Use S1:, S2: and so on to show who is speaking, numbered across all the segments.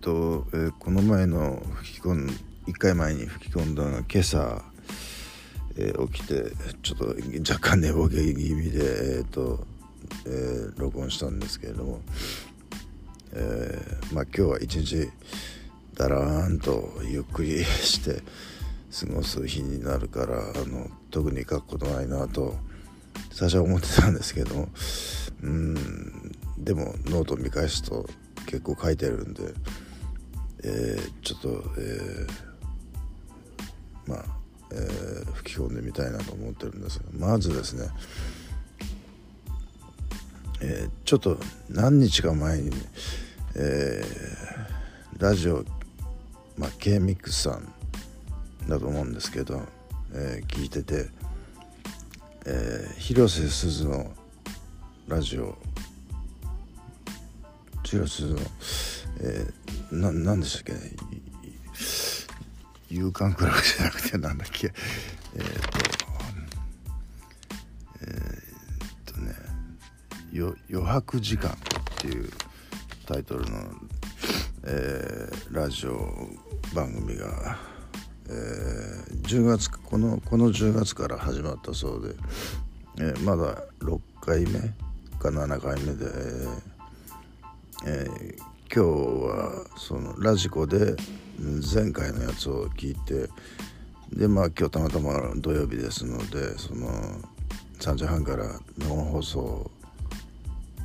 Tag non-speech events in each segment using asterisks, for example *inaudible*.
S1: と、えー、この前の吹き込ん1回前に吹き込んだのが今朝、えー、起きてちょっと若干寝ぼけ気味で、えーとえー、録音したんですけれども、えー、まあ今日は一日だらーんとゆっくりして過ごす日になるからあの特に書くことないなと最初は思ってたんですけどうんでもノート見返すと結構書いてるんで、えー、ちょっと、えー、まあ、えー、吹き込んでみたいなと思ってるんですがまずですね、えー、ちょっと何日か前に、えー、ラジオ、まあ、K ミックスさんだと思うんですけど、えー、聞いてて、えー、広瀬すずのラジオ広瀬すずの、えー、ななんでしたっけ？ね勇敢クラブじゃなくてなんだっけ？えっ、とえー、っとね余白時間っていうタイトルの、えー、ラジオ番組がえー、10月このこの10月から始まったそうで、えー、まだ6回目か7回目で、えー、今日はそのラジコで前回のやつを聞いてでまあ今日たまたま土曜日ですのでその3時半から生放送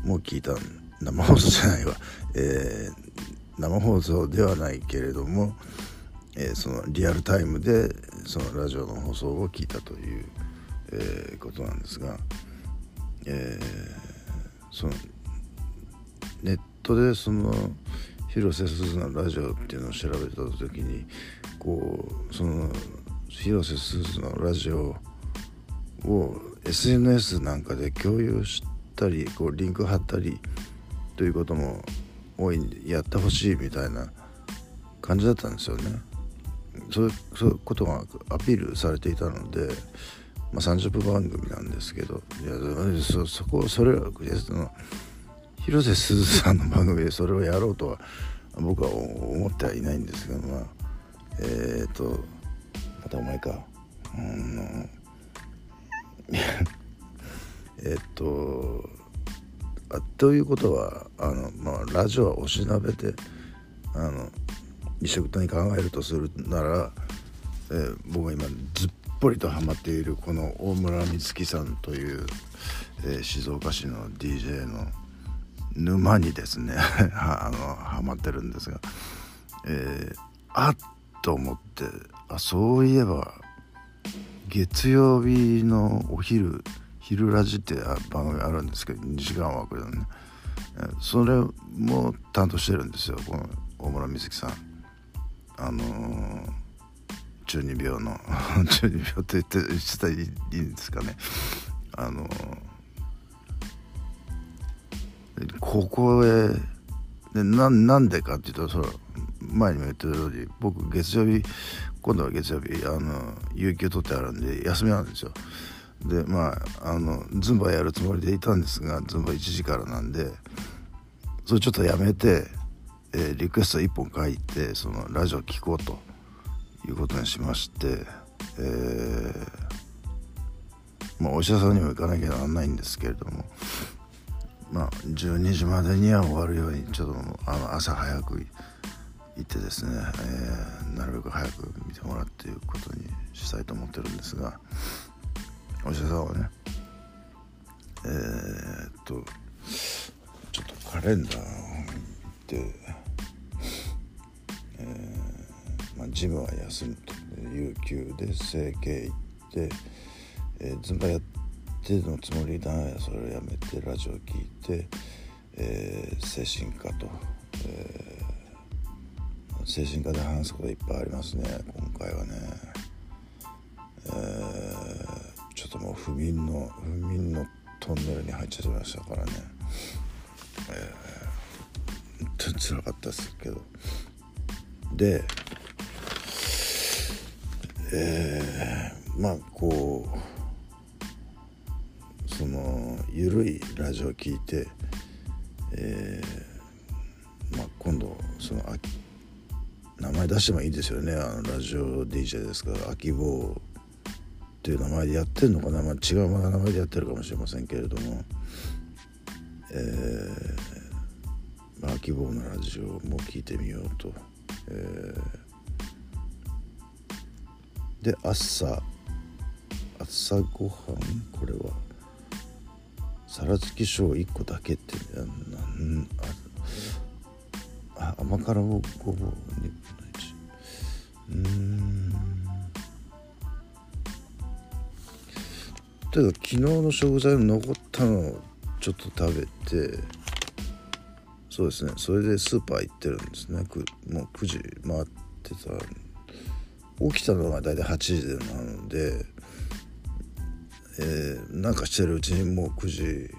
S1: も聞いた生放送じゃないわ、えー、生放送ではないけれどもえー、そのリアルタイムでそのラジオの放送を聞いたという、えー、ことなんですが、えー、そのトでその広瀬すずのラジオっていうのを調べた時にこうその広瀬すずのラジオを SNS なんかで共有したりこうリンク貼ったりということも多いんでやってほしいみたいな感じだったんですよね。そういうことがアピールされていたので、まあ、30分番組なんですけどいやそそこそれはその広瀬すずさんの番組でそれをやろうとは僕は思ってはいないんですがまあえっ、ー、とまたお前か。うんえっとあということはあの、まあ、ラジオはおしなべてあの一緒に考えるとするなら、えー、僕が今ずっぽりとハマっているこの大村美月さんという、えー、静岡市の DJ の沼にですね *laughs* あのハマってるんですが、えー、あっと思ってあそういえば月曜日のお昼昼ラジって番組あるんですけど2時間枠でねそれも担当してるんですよこの大村美月さん。あのー、中二病の *laughs* 中二病って言ってしたらいいんですかねあのー、ここへでなんでかっていうとそ前にも言ってた通り僕月曜日今度は月曜日あの有給取ってあるんで休みなんですよ。でまああのズンバやるつもりでいたんですがズンバ1時からなんでそれちょっとやめてえー、リクエスト1本書いてそのラジオ聴こうということにしまして、えー、まあ、お医者さんにも行かなきゃならないんですけれども、まあ、12時までには終わるようにちょっとあの朝早く行ってですね、えー、なるべく早く見てもらうっていうことにしたいと思ってるんですがお医者さんはねえー、っとちょっとカレンダーを見て。まあ、ジムは休むと有給で整形行って、えー、ズンバやってのつもりだ。それをやめてラジオを聞いて、えー、精神科と、えー、精神科で話すこといっぱいありますね。今回はね、えー、ちょっともう不眠の不眠のトンネルに入っちゃいましたからね、えー、本当につらかったですけど。でえー、まあこうその緩いラジオを聞いて、えーまあ、今度その名前出してもいいですよね。あのラジオ DJ ですから秋坊っていう名前でやってるのかな、まあ、違う名前でやってるかもしれませんけれども。えー、まあ、秋坊のラジオも聞いてみようと、えー、で朝朝ごはん？これは。皿付き賞1個だけってなんあ甘辛ごぼう2分の1うん。というか昨日の食材残ったのをちょっと食べてそうですね。それでスーパー行ってるんですね。くもう9時。回ってた起きたのが大体8時なのでえー、なんかしてるうちにもう9時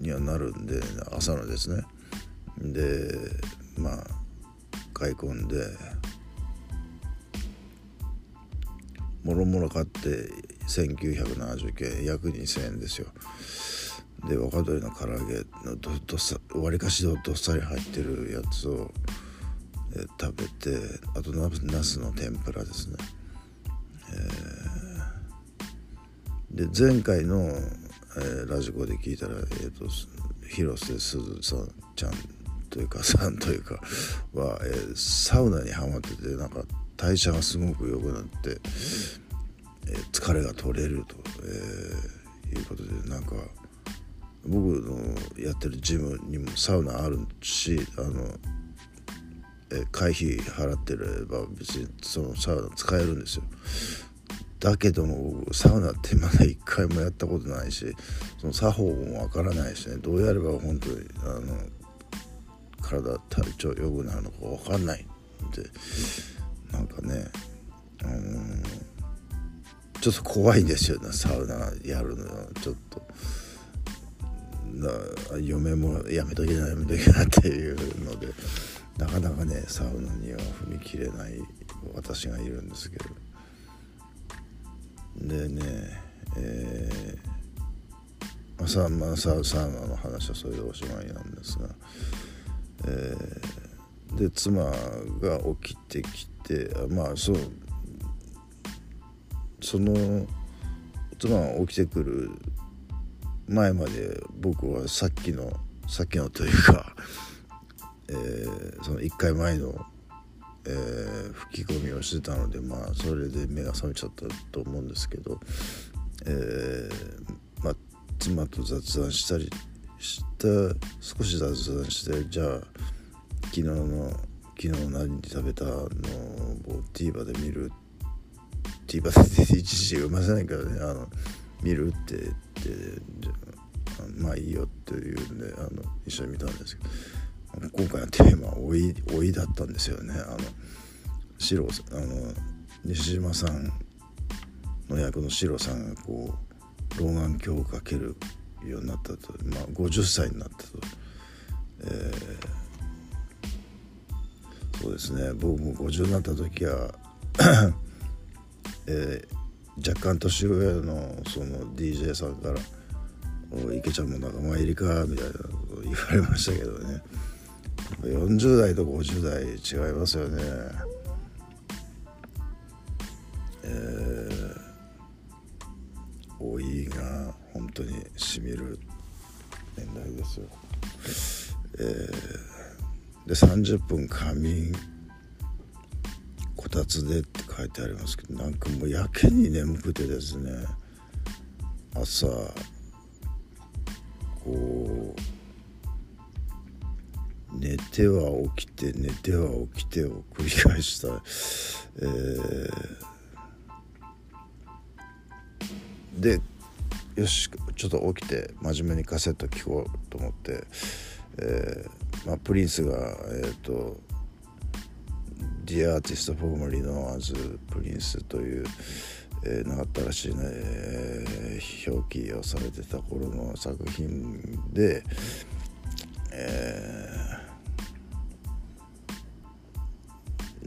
S1: にはなるんで朝のですね。でまあ買い込んでもろもろ買って1970円約2000円ですよ。で若鶏の唐揚げのどどさわりかしどっさり入ってるやつを、え食べてあとなすの天ぷらですね、えー、で前回の、えー、ラジコで聞いたら、えーと、広瀬すずさんちゃんというかさんというかは、えー、サウナにはまっててなんか代謝がすごく良くなって、えー、疲れが取れると、え、いうことでなんか僕のやってるジムにもサウナあるしあのえ会費払ってれば別にそのサウナ使えるんですよ。だけどもサウナってまだ一回もやったことないしその作法もわからないしね。どうやれば本当にあの体体調良くなるのかわかんないんでなんかねうんちょっと怖いんですよね。サウナやるのはちょっと。嫁もやめとけなやめとけなっていうのでなかなかねサウナには踏み切れない私がいるんですけど。でねえー、まあ、サまあ、サウナの話はそれでおしまいなんですが、えー、で妻が起きてきてまあそうその妻が起きてくる前まで僕はさっきのさっきのというか、えー、その1回前の、えー、吹き込みをしてたのでまあそれで目が覚めちゃったと思うんですけど、えー、まあ、妻と雑談したりした少し雑談してじゃあ昨日の昨日何食べたのを TVer で見る TVer で一時読ませないからねあの見るって言ってまあいいよっていうんであの一緒に見たんですけど今回のテーマは老い老いだったんですよね。あのシロあの西島さんの役のシロさんがこう老眼鏡をかけるようになったとまあ50歳になったと、えー、そうですね。僕も50になった時は *coughs* えー若干年上のその DJ さんから「池ちゃんも仲間入りか」みたいなこと言われましたけどね。40代と50代違いますよね。えー、老いが本当にしみる年代ですよ。えー、で30分仮眠こたつでって書いてありますけどなんかもうやけに眠くてですね朝こう寝ては起きて寝ては起きてを繰り返した、えー、でよしちょっと起きて真面目にカセット聴こうと思って、えーまあ、プリンスがえっ、ー、と The Artist Formerly Known as Prince という、えー、長ったらしいね、えー、表記をされてた頃の作品で、えー、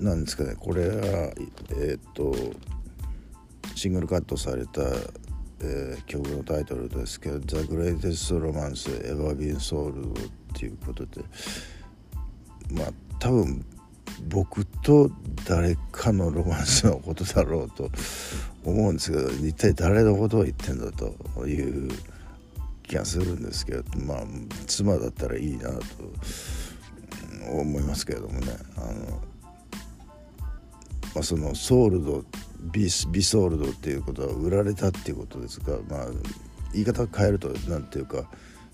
S1: なんですかね。これはえっ、とシングルカットされた、えー、曲のタイトルですけど「The Greatest Romance Ever Been Sold」っていうことでまあ多分僕と誰かのロマンスのことだろうと思うんですけど一体誰のことを言ってんだという気がするんですけどまあ妻だったらいいなと思いますけれどもね。あの、そのソールドビスビソールドっていうことは売られたっていうことですがまあ言い方を変えると何ていうか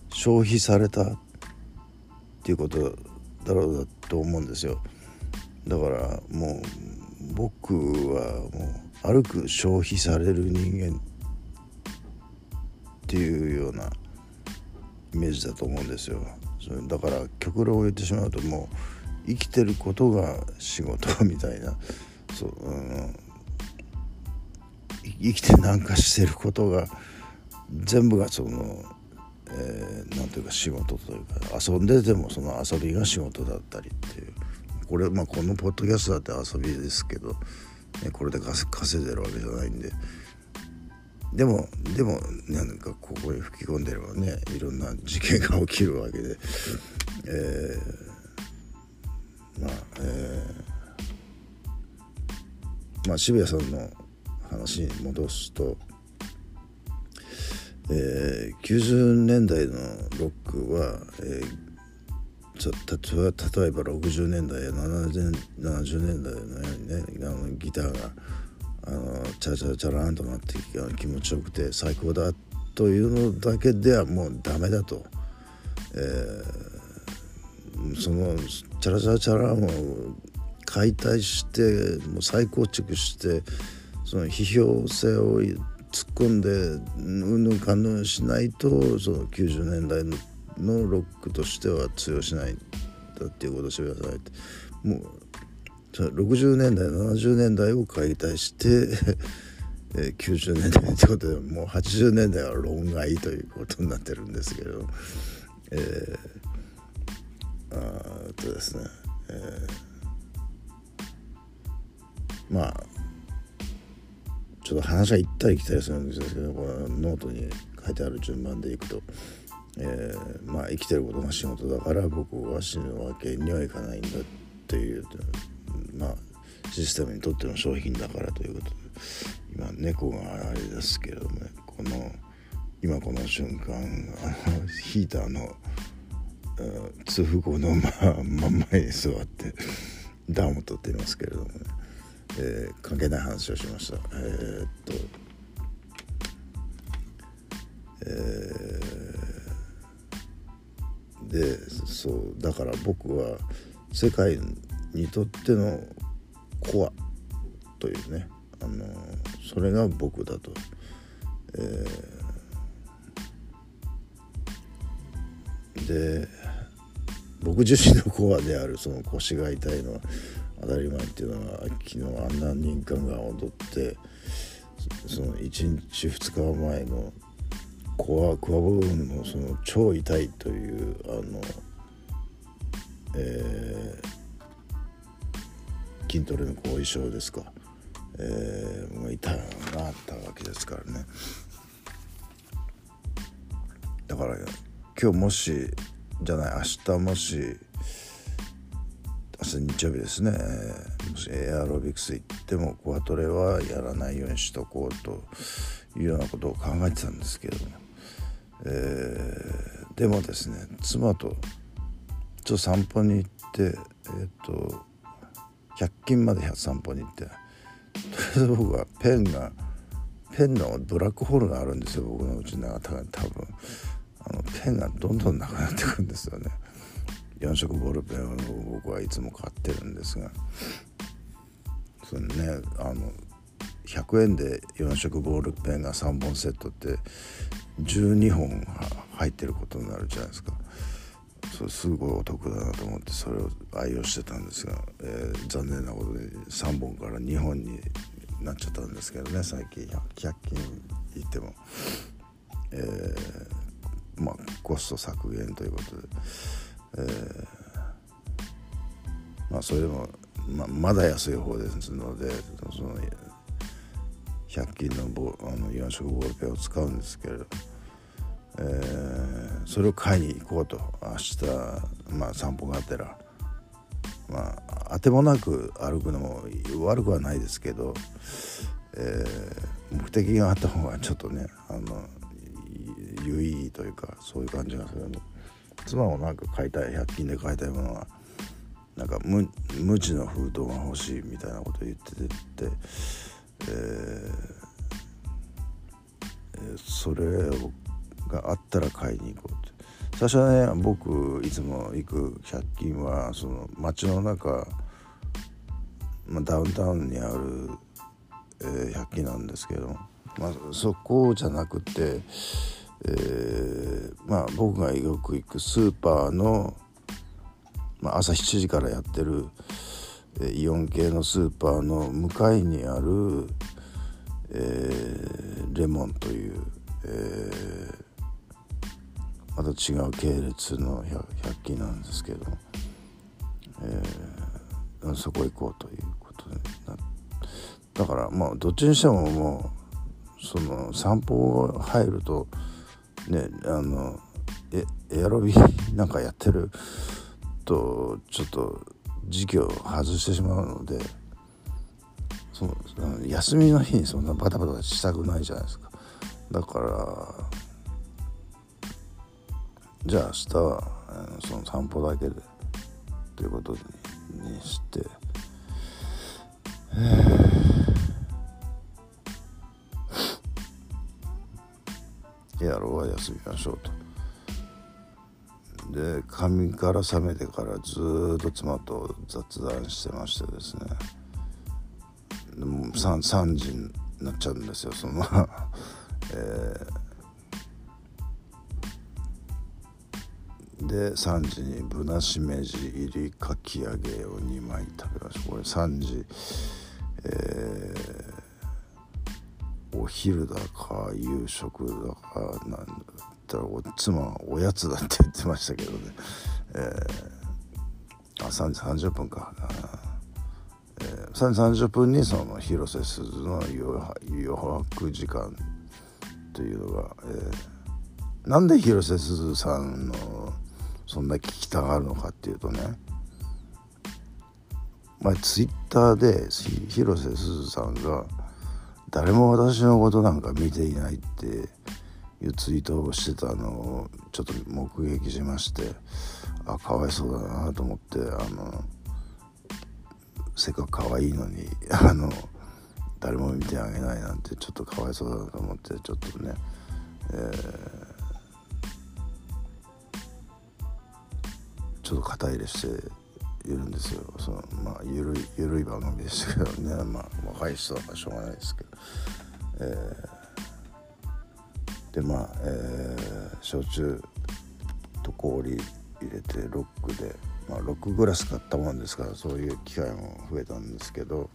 S1: 消費されたっていうことだろうと思うんですよ。だからもう僕はもう歩く消費される人間っていうようなイメージだと思うんですよ。だから極論を言ってしまうともう生きてることが仕事みたいな。そう、うん、生きてなんかしてることが全部がそのえー、なんというか仕事というか遊んでてもその遊びが仕事だったりっていうこれまあこのポッドキャストだって遊びですけど、ね、これで稼いでるわけじゃないんで。でもでもなんかここに吹き込んでればねいろんな事件が起きるわけで、えー、まあえー、まあ渋谷さんの話に戻すと。えー、90年代のロックは、えー、例えば60年代や 70, 70年代のようにねあのギターがあのチャチャチャラーンとなって気持ちよくて最高だというのだけではもうダメだと、えー、そのチャラチャラチャラーンを解体してもう再構築してその批評性を突っ込んでうんぬんかんぬんしないとその90年代ののロックとしては通用しないんだっていうことをしてくださいってもう60年代70年代を解体して *laughs* え90年代ってことでもう80年代は論外ということになってるんですけどえー、あとですね、えー、まあちょっと話は行ったり来たりするんですけどこのノートに書いてある順番でいくと、えー、まあ生きてることが仕事だから僕は死ぬわけにはいかないんだっていうまあシステムにとっての商品だからということで。今猫があれですけれどもねこの今この瞬間あのヒーターの通風口のま真ん前に座って暖を取っていますけれどもね。えー、関係ない話をしました。えー、っとえー、でそうだから僕は世界にとってのコアというねあのそれが僕だと、えー、で僕自身のコアであるその腰が痛いのは当たり前っていうのは昨日あんな人間が踊ってその1日2日前のコアコア部分のその超痛いというあの、えー、筋トレの後遺症ですか、えー、もう痛があったわけですからね。だから今日もしじゃない明日もし明日日曜日ですね。エアロビクス行ってもコアトレはやらないようにしとこうというようなことを考えてたんですけども、えー、でもですね妻とちょっと散歩に行ってえっ、ー、と100均まで散歩に行ってとりあえず僕はペンがペンのブラックホールがあるんですよ僕のうちの中に多分。あのペンがどんどんなくなってくるんですよね。4色ボールペンを僕はいつも買ってるんですがそのねあの100円で4色ボールペンが3本セットって12本入ってることになるじゃないですかそれすごいお得だなと思ってそれを愛用してたんですが、えー、残念なことで3本から2本になっちゃったんですけどね最近100均行っても、えー、まあコスト削減ということで。えー、まあそれでもままだ安い方ですのでその100均のボあの4色ボールペンを使うんですけれど、えー、それを買いに行こうと。明日、まあ、散歩があったらまああてもなく歩くのも悪くはないですけど、えー、目的があった方がちょっとねあの有意義というかそういう感じがするので。妻もなんか買いたい100均で買いたいものがなんか無無知の封筒が欲しいみたいなこと言っててって、えー、それをがあったら買いに行こうって。最初はね僕いつも行く100均はその街の中、まあ、ダウンタウンにある、えー、100均なんですけど、まあ、そこじゃなくて、えー、まあ僕がよく行くスーパーのまあ、朝7時からやってるイオン系のスーパーの向かいにある、えー、レモンという、えー、また違う系列の 100, 100均なんですけど、えー、そこ行こうということでだからまあどっちにしてももうその散歩入るとねあのエアロビ *laughs* なんかやってるとちょっと時期を外してしまうのでその休みの日にそんなバタバタしたくないじゃないですか。だからじゃあ明日はその散歩だけでということにしてやろうは休みましょうと。で髪から覚めてからずっと妻と雑談してましてですね。でも 3, 3時になっちゃうんですよその。*laughs* えー、で3時にぶなしめじ入りかき揚げを2枚食べました。これ3時えー、お昼だか夕食だかなんだったら妻はおやつだって言ってましたけどね、*laughs* えー、あ3時30分か、えー、3時30分にその広瀬すずの余白時間というのが、えー、なんで広瀬すずさんのそんな聞きたがるのかっていうとね前ツイッターで広瀬すずさんが誰も私のことなんか見ていないっていうツイートをしてたのをちょっと目撃しましてあかわいそうだなと思ってあのせっかく可愛いのに *laughs* あの誰も見てあげないなんてちょっとかわいそうだなと思ってちょっとね、えー、ちょっと肩入れしているんですよそのまあゆるいゆるい番組でしたけどね *laughs* まあ若い人だからしょうがないですけど。えーでまあ、えー、焼酎と氷入れてロックで、まあ、ロックグラス買ったもんですからそういう機会も増えたんですけど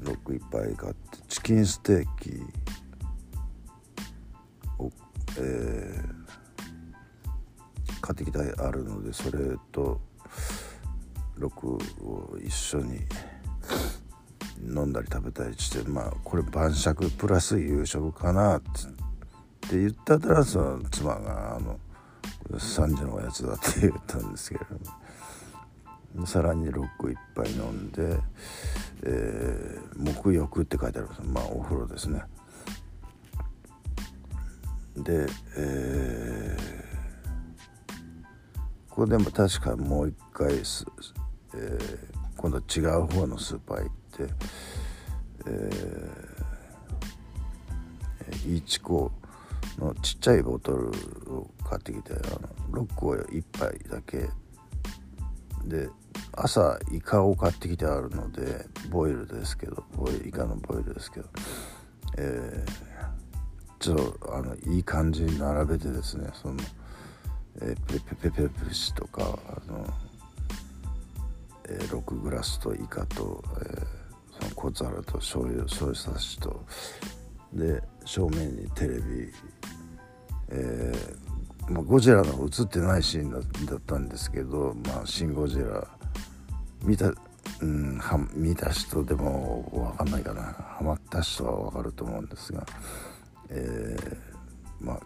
S1: ロックいっぱい買ってチキンステーキを、えー、買ってきたあるのでそれとロックを一緒に飲んだり食べたりしてまあこれ晩酌プラス夕食かなって言ったらその妻があの3時のおやつだって言ったんですけれども。さらにロックいっぱい飲んで、えー、沐浴って書いてあるまあお風呂ですね。で、えー、ここでも確かもう一回、えー、今度違う方のスーパー行って、えー、イチコのちっちゃいボトルを買ってきてあのロックを1杯だけ。で朝イカを買ってきてあるのでボイルですけどボイイカのボイルですけど、えー、ちょっとあのいい感じに並べてですねその、えー、ペペペペペシとかあの、えー、6グラスとイカと、えー、その小皿と醤油醤油差しとで正面にテレビえー、まあ、ゴジラの映ってないシーンだったんですけど「まあ、シン・ゴジラ」見た,、うん、は見た人でも分かんないかな。ハマった人は分かると思うんですが、えー、まあ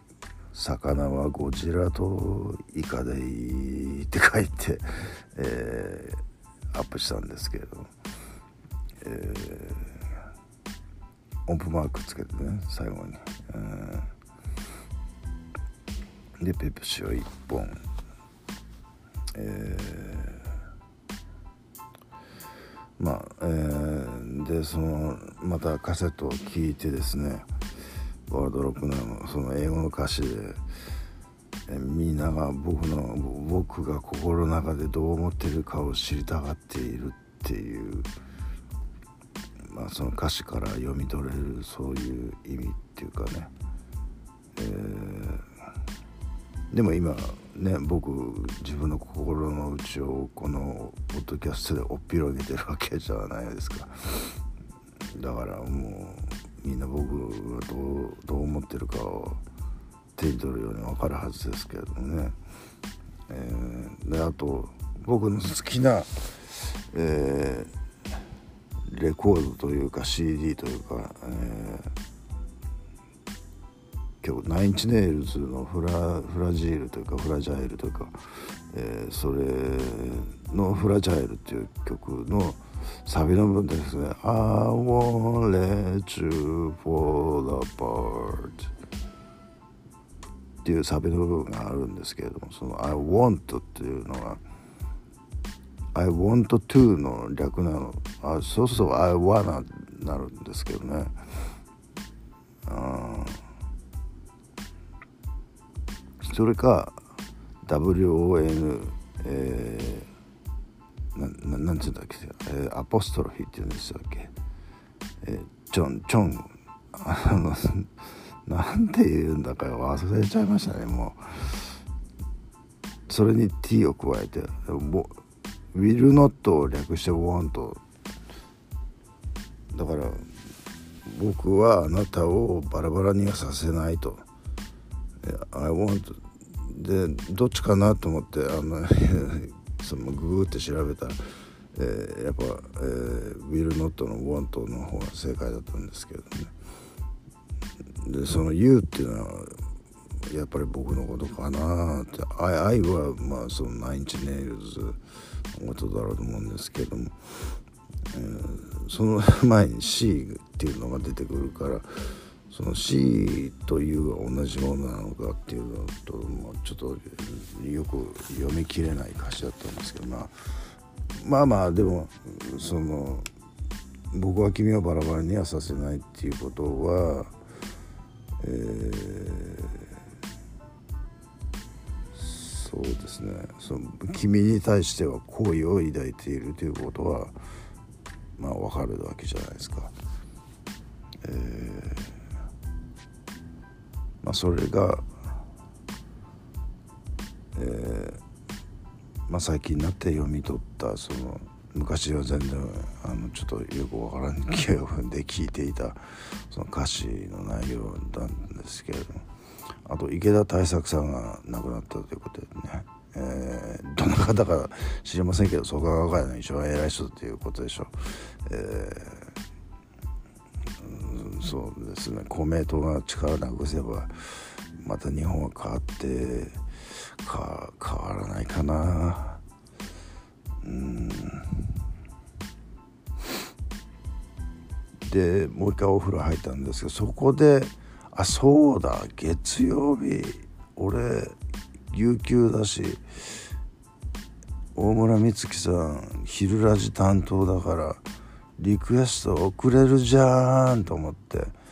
S1: 魚はゴジラとイカでいいって書いて、えー、アップしたんですけれど、えー、音符マークつけてね最後に、うん、でペプシを1本。えー、まあえー、でそのまたカセットを聴いてですねワールドロックのその英語の歌詞でみんなが僕の僕が心の中でどう思ってるかを知りたがっているっていう、まあ、その歌詞から読み取れるそういう意味っていうかね、えー、でも今ね僕自分の心の内をこのポッドキャストでおっぴろげてるわけじゃないですか。だからもうみんな僕がどうどう思ってるかを手に取るように分かるはずですけれどもね、えー、であと僕の好きな、えー、レコードというか CD というか、えー、今日ナインチネイルズのフラフラジールというかフラジャイルというか、えー、それの「フラジャイル」っていう曲のサビの部分ですね「I won't let you fall apart」っていうサビの部分があるんですけれどもその「I want」っていうのは「I want to」の略なの。あそうすると「I wanna」なるんですけどね。それか WON えー、ななんていうんだっけ、えー、アポストロフィーっていうんでしたっけ、えー、チョンチョン。あのなんて言うんだか忘れちゃいましたねもう。それに t を加えて「will not」を略して「want」だから僕はあなたをバラバラにはさせないと「I want」でどっちかなと思ってあの *laughs* そのグーって調べたら、えー、やっぱ、えー、will not の want の方が正解だったんですけどね。でその「You」っていうのはやっぱり僕のことかなって「愛」愛はまあそのナインチネイルズのことだろうと思うんですけども、えー、その *laughs* 前に「C」っていうのが出てくるからその「C」と「U」が同じものなのかっていうのと、まあ、ちょっとよく読み切れない歌詞だったんですけど、まあ、まあまあでもその僕は君をバラバラにはさせないっていうことはえー、そうですねその君に対しては好意を抱いているということはまあ分かるわけじゃないですか。えー、まあ、それが、えーまあ、最近になって読み取ったその昔は全然あのちょっとよくわからん記憶で聞いていたその歌詞の内容なんですけれども。あと池田大作さんが亡くなったということでね、えー、どんな方か知りませんけど創価学会の一番偉い人ということでしょう、えー、そうですね。公明党が力なくせばまた日本は変わって変わらないかな。でもう一回お風呂入ったんですけどそこであそうだ月曜日俺有給だし大村美月さん昼ラジ担当だからリクエスト送れるじゃんと思って。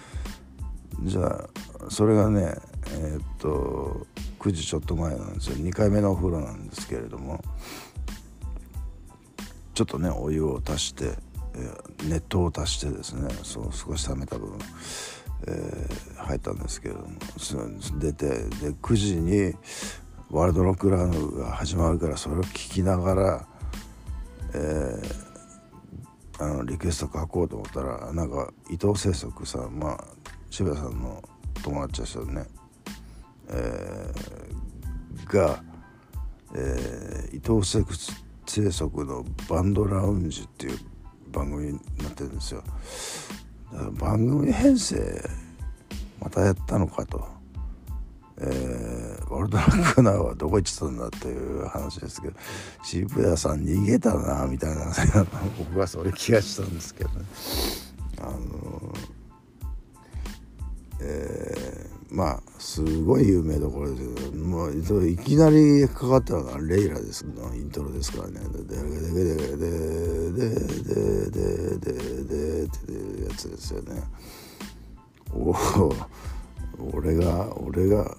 S1: じゃあそれがねえー、っと9時ちょっと前なんですよ。2回目のお風呂なんですけれども。ちょっとねお湯を足して、えー、熱湯を足してですねそう少し冷めた分、えー、入ったんですけれども出てで9時にワールドロックランドが始まるからそれを聞きながら、えー、あのリクエスト書こうと思ったらなんか伊藤清則さんまあ渋谷さんの友達ですよね、えー、が、えー、伊藤清則清則のバンドラウンジっていう番組になってるんですよ。番組編成またやったのかと、えー、ワー俺とラクナはどこ行ってたんだっていう話ですけど渋谷さん逃げたなみたいな僕はそれ気がしたんですけどね。あのえー、まあすごい有名どころですけどもういきなりかかったのがレイラですのイントロですからね「ででででででででででで」っていうやつですよね。おお俺が俺が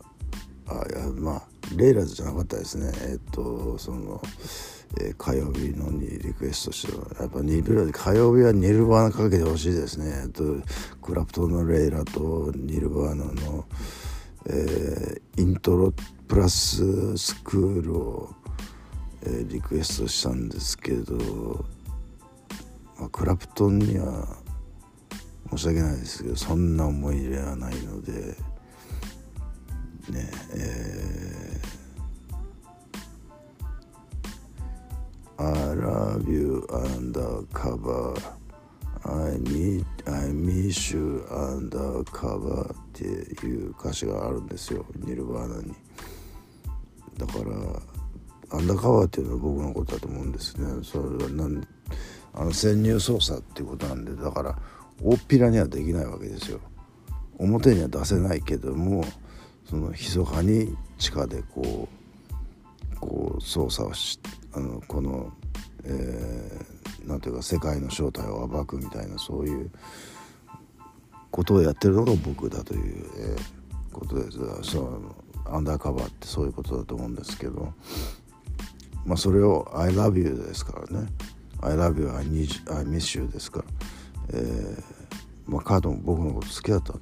S1: あいやまあレイラーズじゃなかったですねえっとその、えー、火曜日のにリクエストしてやっぱニルラ火曜日はニルバーナかけてほしいですねとクラプトンのレイラとニルバーナの、えー、イントロプラススクールを、えー、リクエストしたんですけど、まあ、クラプトンには申し訳ないですけどそんな思い入れはないので。ねえー、I love you undercover. I need I miss you undercover っていう歌詞があるんですよ。ニルバーナに。だからアンダーカバーっていうのは僕のことだと思うんですね。それはなんあの潜入捜査っていうことなんでだから大っぴらにはできないわけですよ。表には出せないけどもその密かに地下でこうこう操作をしあのこの、えー、なんていうか世界の正体を暴くみたいなそういうことをやってるのが僕だという、えー、ことです。そのアンダーカバーってそういうことだと思うんですけどまあそれを「I love you」ですからね「I love you I, need, I miss you」ですから、えーまあ、カードも僕のこと好きだった。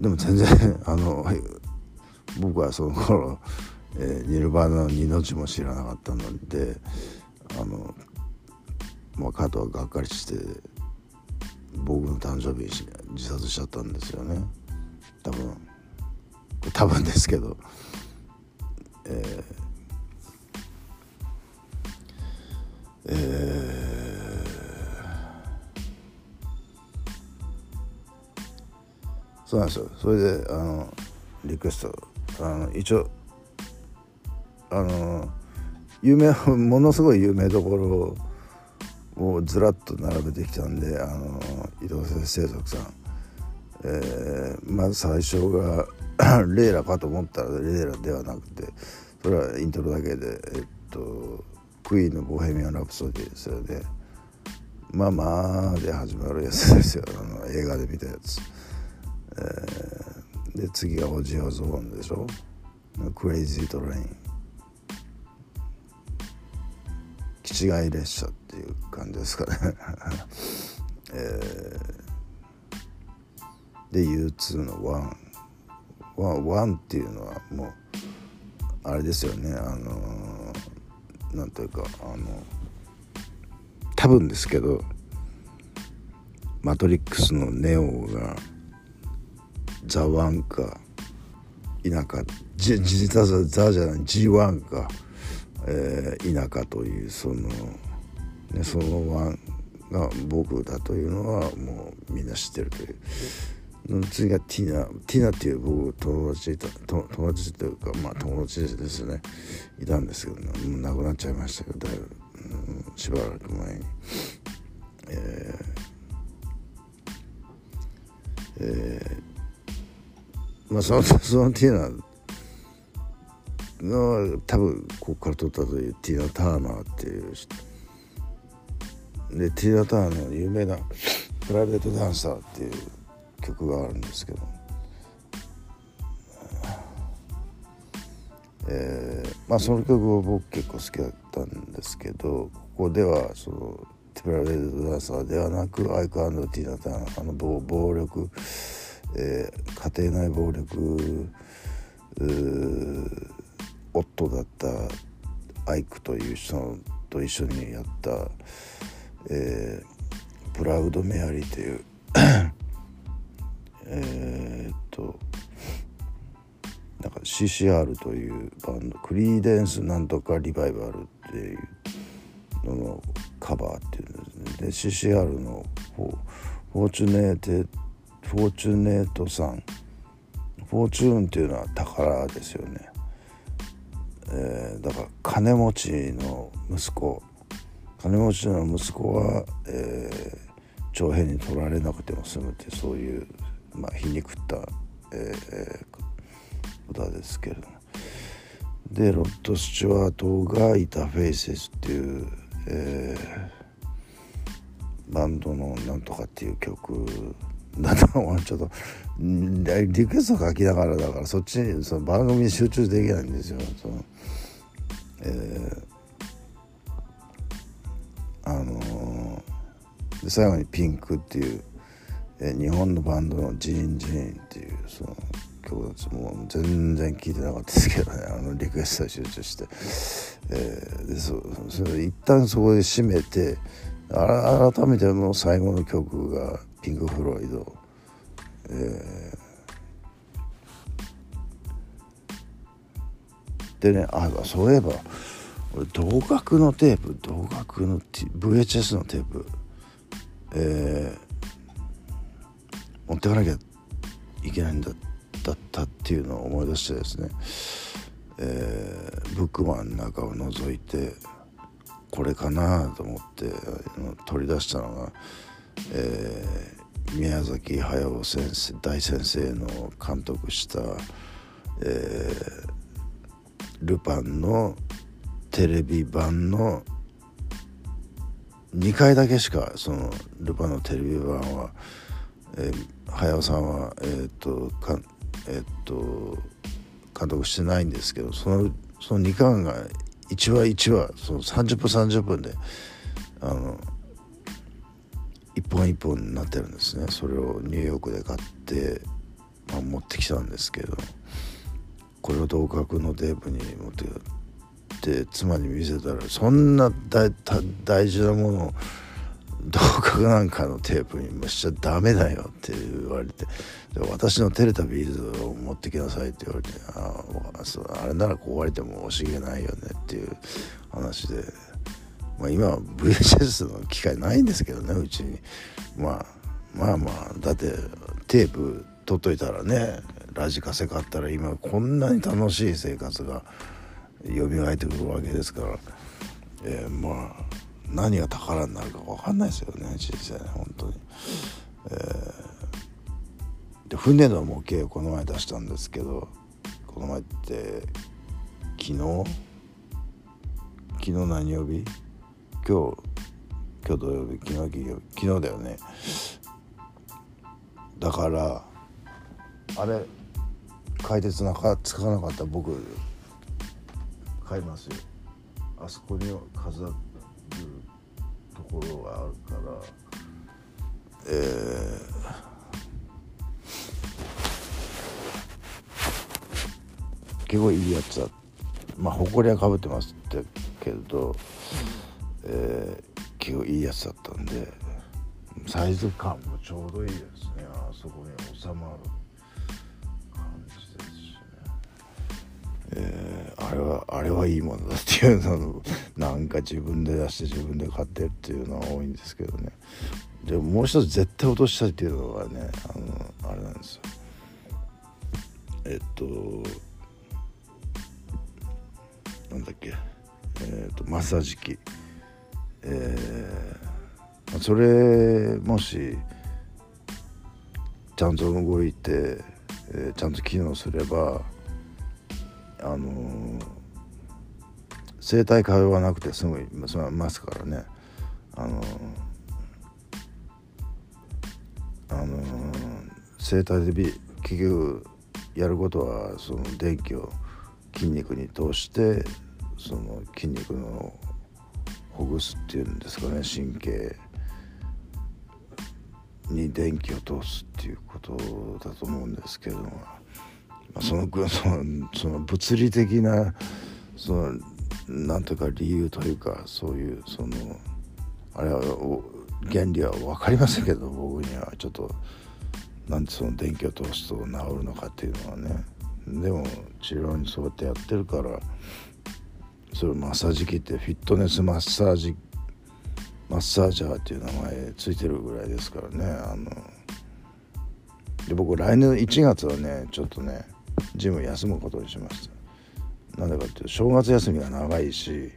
S1: でも全然あの僕はその頃、えー、ニルバーナの二の字も知らなかったのであの、まあ、加藤はがっかりして僕の誕生日に自殺しちゃったんですよね。多分多分ですけどえー、えー、そうなんですよ。それであのリクエストあの一応あの有名ものすごい有名どころをずらっと並べてきたんであの移動性生族さん、えー、まず最初が *clears throat* レイラかと思ったらレイラではなくてそれはイントロだけでえっとクイーンの「ボヘミアン・ラプソディ」ですよね。まあまあで始まるやつですよあの映画で見たやつ。えーで次がオジオゾーンでしょクレイジートレイン気違い列車っていう感じですかね。*laughs* えー、で U2 の1ワンワンっていうのはもうあれですよね。あのー、なんというかあの多分ですけどマトリックスのネオがザ・ワンか田舎じ実はザじゃない G1 か、えー、田舎というその、ね、そのワンが僕だというのはもうみんな知ってるという。次がティナティナっていう僕友達いた友達というかまあ友達ですねいたんですけど、ね、もう亡くなっちゃいましたけどだいぶ、うん、しばらく前に。えーえーまあそのそのティーナの多分ここから撮ったというティーナ・ターナーっていうでティーナ・ターナーの有名な「プライベートダンサー」っていう曲があるんですけど、えー、まあその曲を僕結構好きだったんですけどここではそのプライベートダンサーではなくアイクアンドティーナ・ターナーあの暴力えー、家庭内暴力夫だったアイクという人と一緒にやった、えー、プラウド・メアリーというえっとなんか CCR というバンドクリーデンスなんとかリバイバルっていうののカバーっていうんですね。で CCR の Fortunate Fortunate Son fortune っていうのは宝ですよね。だから金持ちの息子金持ちの息子は、えー、徴兵に取られなくても済むってそういう、まあ、皮肉った、えー、歌ですけれどもでロッド・スチュワートがいた「フェイセスっていう、えー、バンドのなんとかっていう曲だとちょっとリクエスト書きながらだからそっちにその番組に集中できないんですよ。そのえー、あのー、で最後に「ピンク」っていう、えー、日本のバンドの「ジーン・ジーン」っていうその曲ですもう全然聞いてなかったですけどね *laughs* あのリクエストに集中して、えー、でそそれ一旦そこで締めて改めての最後の曲がピンク・フロイド、えー、でねあそういえば俺同額のテープ同額の VHS のテープえー、持ってかなきゃいけないんだだったっていうのを思い出してですね、えー、ブックマンの中を覗いてこれかなと思って取り出したのが、えー、宮崎駿先生大先生の監督した、えー、ルパンのテレビ版の2回だけしかそのルパンのテレビ版は、えー、駿さんはえー、っとかえー、っと監督してないんですけどそのその2巻が1話1話その30分30分であの一本一本になってるんですね。それをニューヨークで買って、まあ、持ってきたんですけど。これを同格のテープに持ってって妻に見せたらそんな大事なものを同格なんかのテープにもしちゃダメだよって言われて私の照れたビーズを持ってきなさいって言われてああそあれなら壊れても惜しげないよねっていう話で、まあ、今は VHS の機会ないんですけどねうちに、まあ、まあまあだってテープ取っといたらねラジカセ買ったら今こんなに楽しい生活が蘇ってくるわけですから、えー、まあ何が宝になるか分かんないですよね人生本当に。えー、で船の模型をこの前出したんですけどこの前って昨日？昨日何曜日？今日今日土曜日。昨日金曜日。昨日だよね。だからあれ解説なかつかなかった僕買いますよ。あそこに飾るところがあるから。えー、結構いいやつだ。まあ埃はかぶってますってけど、えー、結構いいやつだったんで。サイズ感もちょうどいいですね。あそこに収まるえー、あれはあれはいいものだっていうのなんか自分で出して自分で買ってっていうのは多いんですけどね。でももう一つ絶対落としたいっていうのはねあのあれなんですよ。えっとなんだっけ。えっとマッサージ機。えー、それもしちゃんと動いて、えー、ちゃんと機能すればあの生体通わなくてすぐ済ますからね。あのあの生体で結局やることはその電気を筋肉に通してその筋肉のほぐすっていうんですかね神経に電気を通すっていうことだと思うんですけれども。その *laughs* そのその物理的なそのなんとか理由というかそういうそのあれは原理は分かりませんけど僕にはちょっとなんでその電気を通すと治るのかっていうのはね。でも治療にそうやってやってるからそれマッサージ機ってフィットネスマッサージマッサージャーっていう名前ついてるぐらいですからね。あので僕来年1月はねちょっとねジム休むことにしましたなんでかっていうと正月休みが長いし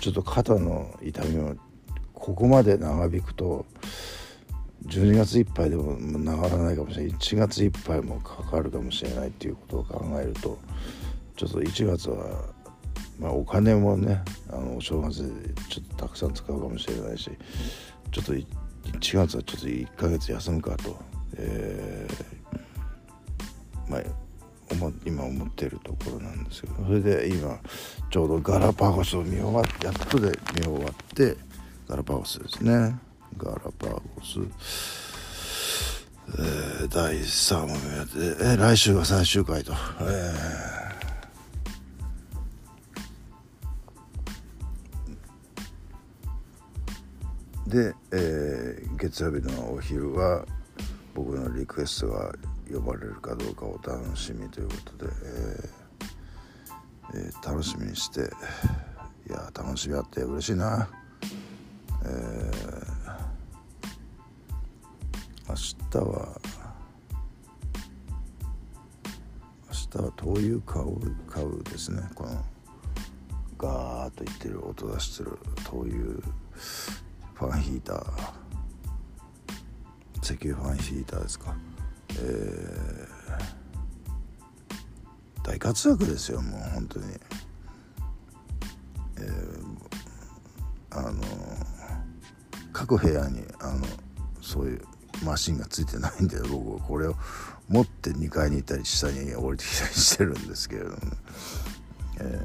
S1: ちょっと肩の痛みもここまで長引くと12月いっぱいでも治らないかもしれない。1月いっぱいもかかるかもしれないっていうことを考えるとちょっと1月は、まあ、お金もねあのお正月でちょっとたくさん使うかもしれないしちょっと1月はちょっと1ヶ月休むかと、えー、まあ今思ってるところなんですけどそれで今ちょうどガラパゴスを見終わってやっとで見終わってガラパゴスですね。ガラパゴス、えー、第3話目で、えー、来週が最終回と、えー、で、えー、月曜日のお昼は僕のリクエストが呼ばれるかどうかお楽しみということで、えーえー、楽しみにしていや楽しみあって嬉しいな、えー、明日は明日は灯油買う買うですね。このガーッといってる音出してる灯油ファンヒーター。石油ファンヒーターですか。えー、大活躍ですよもう本当に、えー、あの各部屋にあのそういうマシンがついてないんで僕はこれを持って2階に行ったり下に降りてきたりしてるんですけれども、え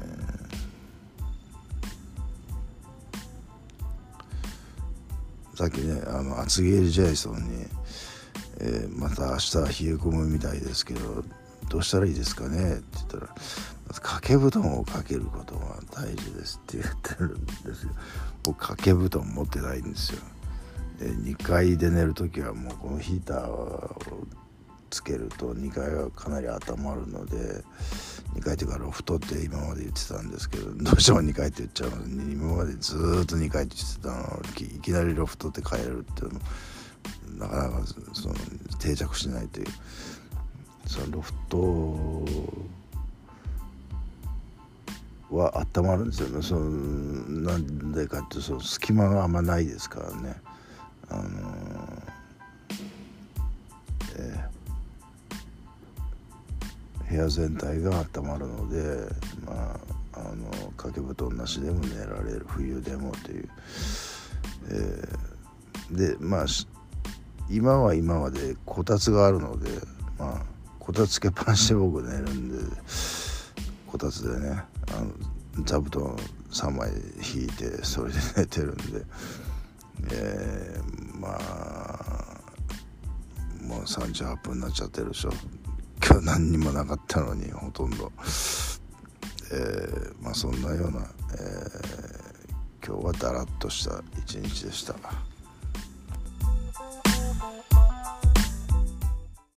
S1: ー、さっきねあの厚切りジェイソンにえー、また明日冷え込むみたいですけどどうしたらいいですかね？って言ったらま、ず掛け布団をかけることが大事ですって言ってるんですよ。僕掛け布団持ってないんですよ、えー、2階で寝る時はもうこのヒーターをつけると2階がかなり温まるので2階っていうかロフトって今まで言ってたんですけどどうしても2階って言っちゃうので今までずっと2階って言ってたのをいきなりロフトって変えるっていうのなかなかその定着しないというそのロフトは温まるんですよねそのなんでかってその隙間があんまないですからね。あのえー、部屋全体が温まるのでまああの掛け布団なしでも寝られる。冬でもという、えー、でまあ今は今までこたつがあるのでまあこたつつけっぱなしで僕寝るんでこたつでねあの座布団3枚引いてそれで寝てるんでえー、まあもう38分になっちゃってるでしょ。今日何にもなかったのにほとんど。えー、まあそんなような、えー、今日はだらっとした一日でした。